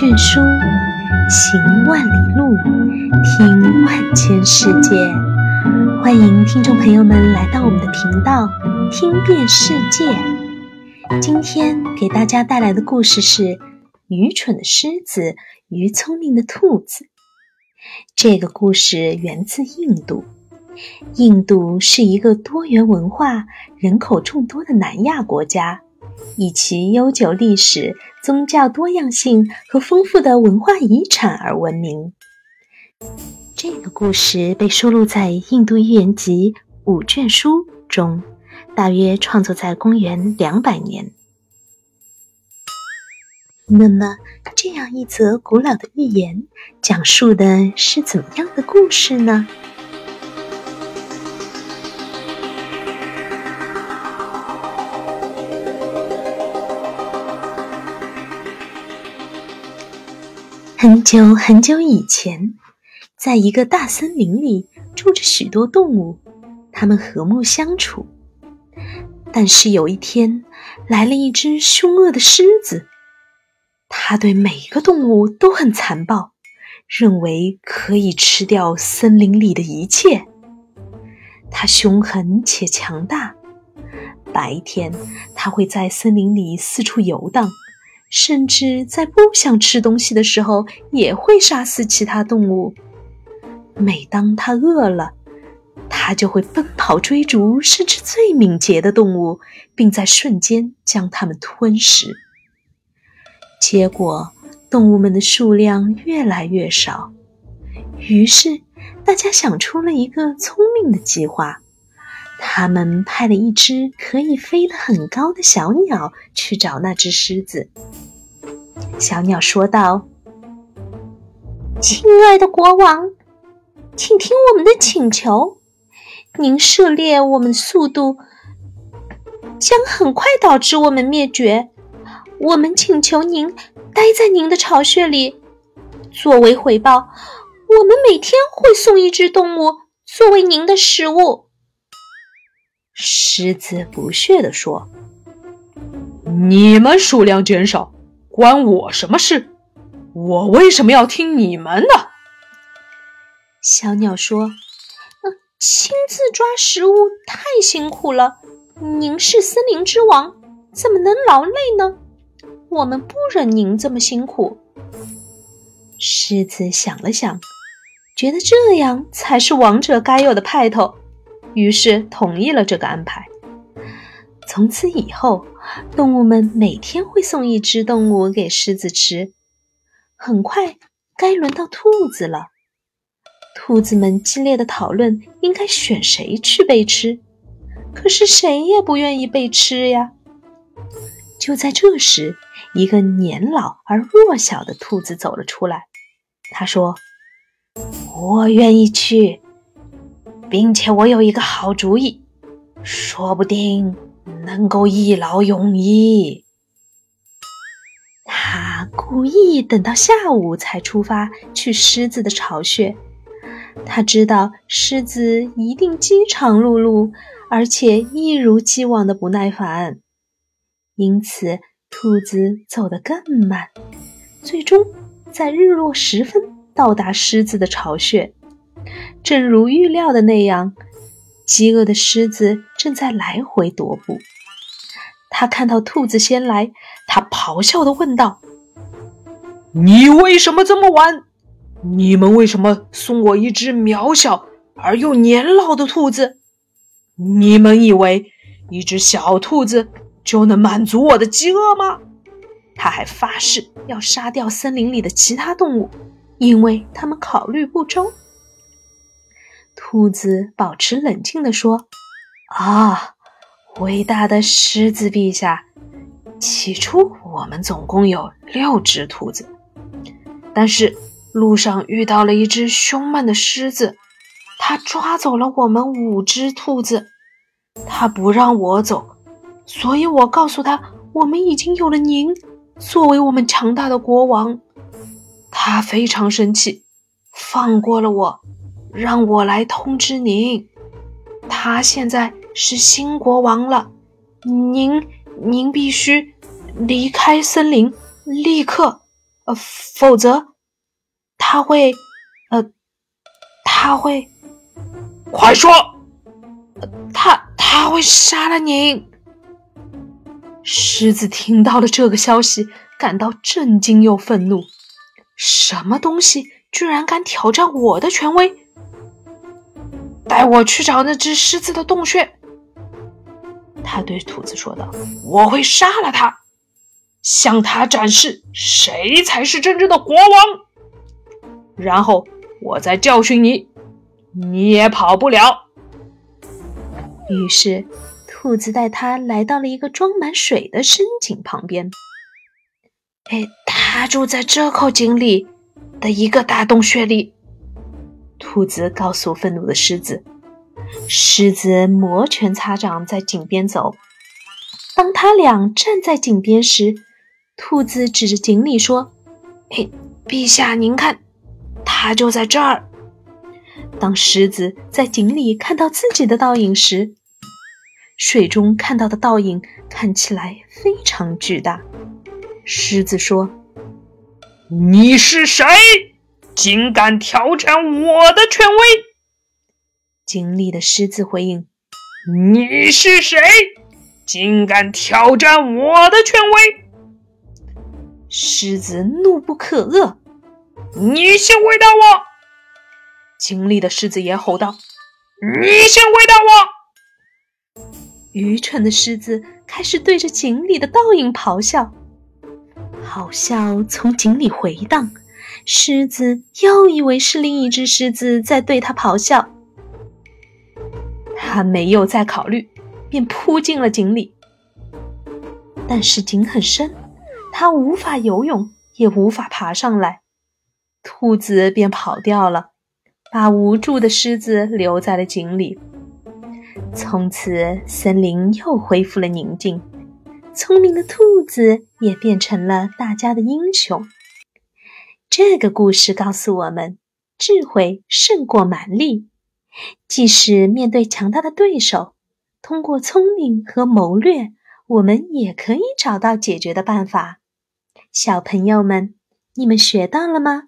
卷书，行万里路，听万千世界。欢迎听众朋友们来到我们的频道，听遍世界。今天给大家带来的故事是《愚蠢的狮子与聪明的兔子》。这个故事源自印度。印度是一个多元文化、人口众多的南亚国家。以其悠久历史、宗教多样性和丰富的文化遗产而闻名。这个故事被收录在《印度寓言集》五卷书中，大约创作在公元两百年。那么，这样一则古老的寓言，讲述的是怎么样的故事呢？很久很久以前，在一个大森林里住着许多动物，它们和睦相处。但是有一天，来了一只凶恶的狮子，它对每个动物都很残暴，认为可以吃掉森林里的一切。它凶狠且强大，白天它会在森林里四处游荡。甚至在不想吃东西的时候，也会杀死其他动物。每当它饿了，它就会奔跑追逐，甚至最敏捷的动物，并在瞬间将它们吞食。结果，动物们的数量越来越少。于是，大家想出了一个聪明的计划。他们派了一只可以飞得很高的小鸟去找那只狮子。小鸟说道：“亲爱的国王，请听我们的请求。您狩猎我们速度将很快导致我们灭绝。我们请求您待在您的巢穴里。作为回报，我们每天会送一只动物作为您的食物。”狮子不屑地说：“你们数量减少，关我什么事？我为什么要听你们的？”小鸟说：“嗯，亲自抓食物太辛苦了。您是森林之王，怎么能劳累呢？我们不忍您这么辛苦。”狮子想了想，觉得这样才是王者该有的派头。于是同意了这个安排。从此以后，动物们每天会送一只动物给狮子吃。很快，该轮到兔子了。兔子们激烈的讨论应该选谁去被吃，可是谁也不愿意被吃呀。就在这时，一个年老而弱小的兔子走了出来。他说：“我愿意去。”并且我有一个好主意，说不定能够一劳永逸。他故意等到下午才出发去狮子的巢穴。他知道狮子一定饥肠辘辘，而且一如既往的不耐烦，因此兔子走得更慢，最终在日落时分到达狮子的巢穴。正如预料的那样，饥饿的狮子正在来回踱步。他看到兔子先来，他咆哮地问道：“你为什么这么晚？你们为什么送我一只渺小而又年老的兔子？你们以为一只小兔子就能满足我的饥饿吗？”他还发誓要杀掉森林里的其他动物，因为他们考虑不周。兔子保持冷静地说：“啊，伟大的狮子陛下，起初我们总共有六只兔子，但是路上遇到了一只凶猛的狮子，它抓走了我们五只兔子。它不让我走，所以我告诉他，我们已经有了您作为我们强大的国王。他非常生气，放过了我。”让我来通知您，他现在是新国王了。您，您必须离开森林，立刻，呃，否则他会，呃，他会，快说，他他会杀了您。狮子听到了这个消息，感到震惊又愤怒。什么东西居然敢挑战我的权威？带我去找那只狮子的洞穴。他对兔子说道：“我会杀了他，向他展示谁才是真正的国王。然后我再教训你，你也跑不了。”于是。兔子带他来到了一个装满水的深井旁边。哎，他住在这口井里的一个大洞穴里。兔子告诉愤怒的狮子。狮子摩拳擦掌在井边走。当他俩站在井边时，兔子指着井里说：“嘿，陛下，您看，他就在这儿。”当狮子在井里看到自己的倒影时，水中看到的倒影看起来非常巨大。狮子说：“你是谁？竟敢挑战我的权威？”井里的狮子回应：“你是谁？竟敢挑战我的权威？”狮子怒不可遏：“你先回答我！”井里的狮子也吼道：“你先回答我！”愚蠢的狮子开始对着井里的倒影咆哮，好笑从井里回荡。狮子又以为是另一只狮子在对它咆哮，它没有再考虑，便扑进了井里。但是井很深，它无法游泳，也无法爬上来。兔子便跑掉了，把无助的狮子留在了井里。从此，森林又恢复了宁静。聪明的兔子也变成了大家的英雄。这个故事告诉我们：智慧胜过蛮力。即使面对强大的对手，通过聪明和谋略，我们也可以找到解决的办法。小朋友们，你们学到了吗？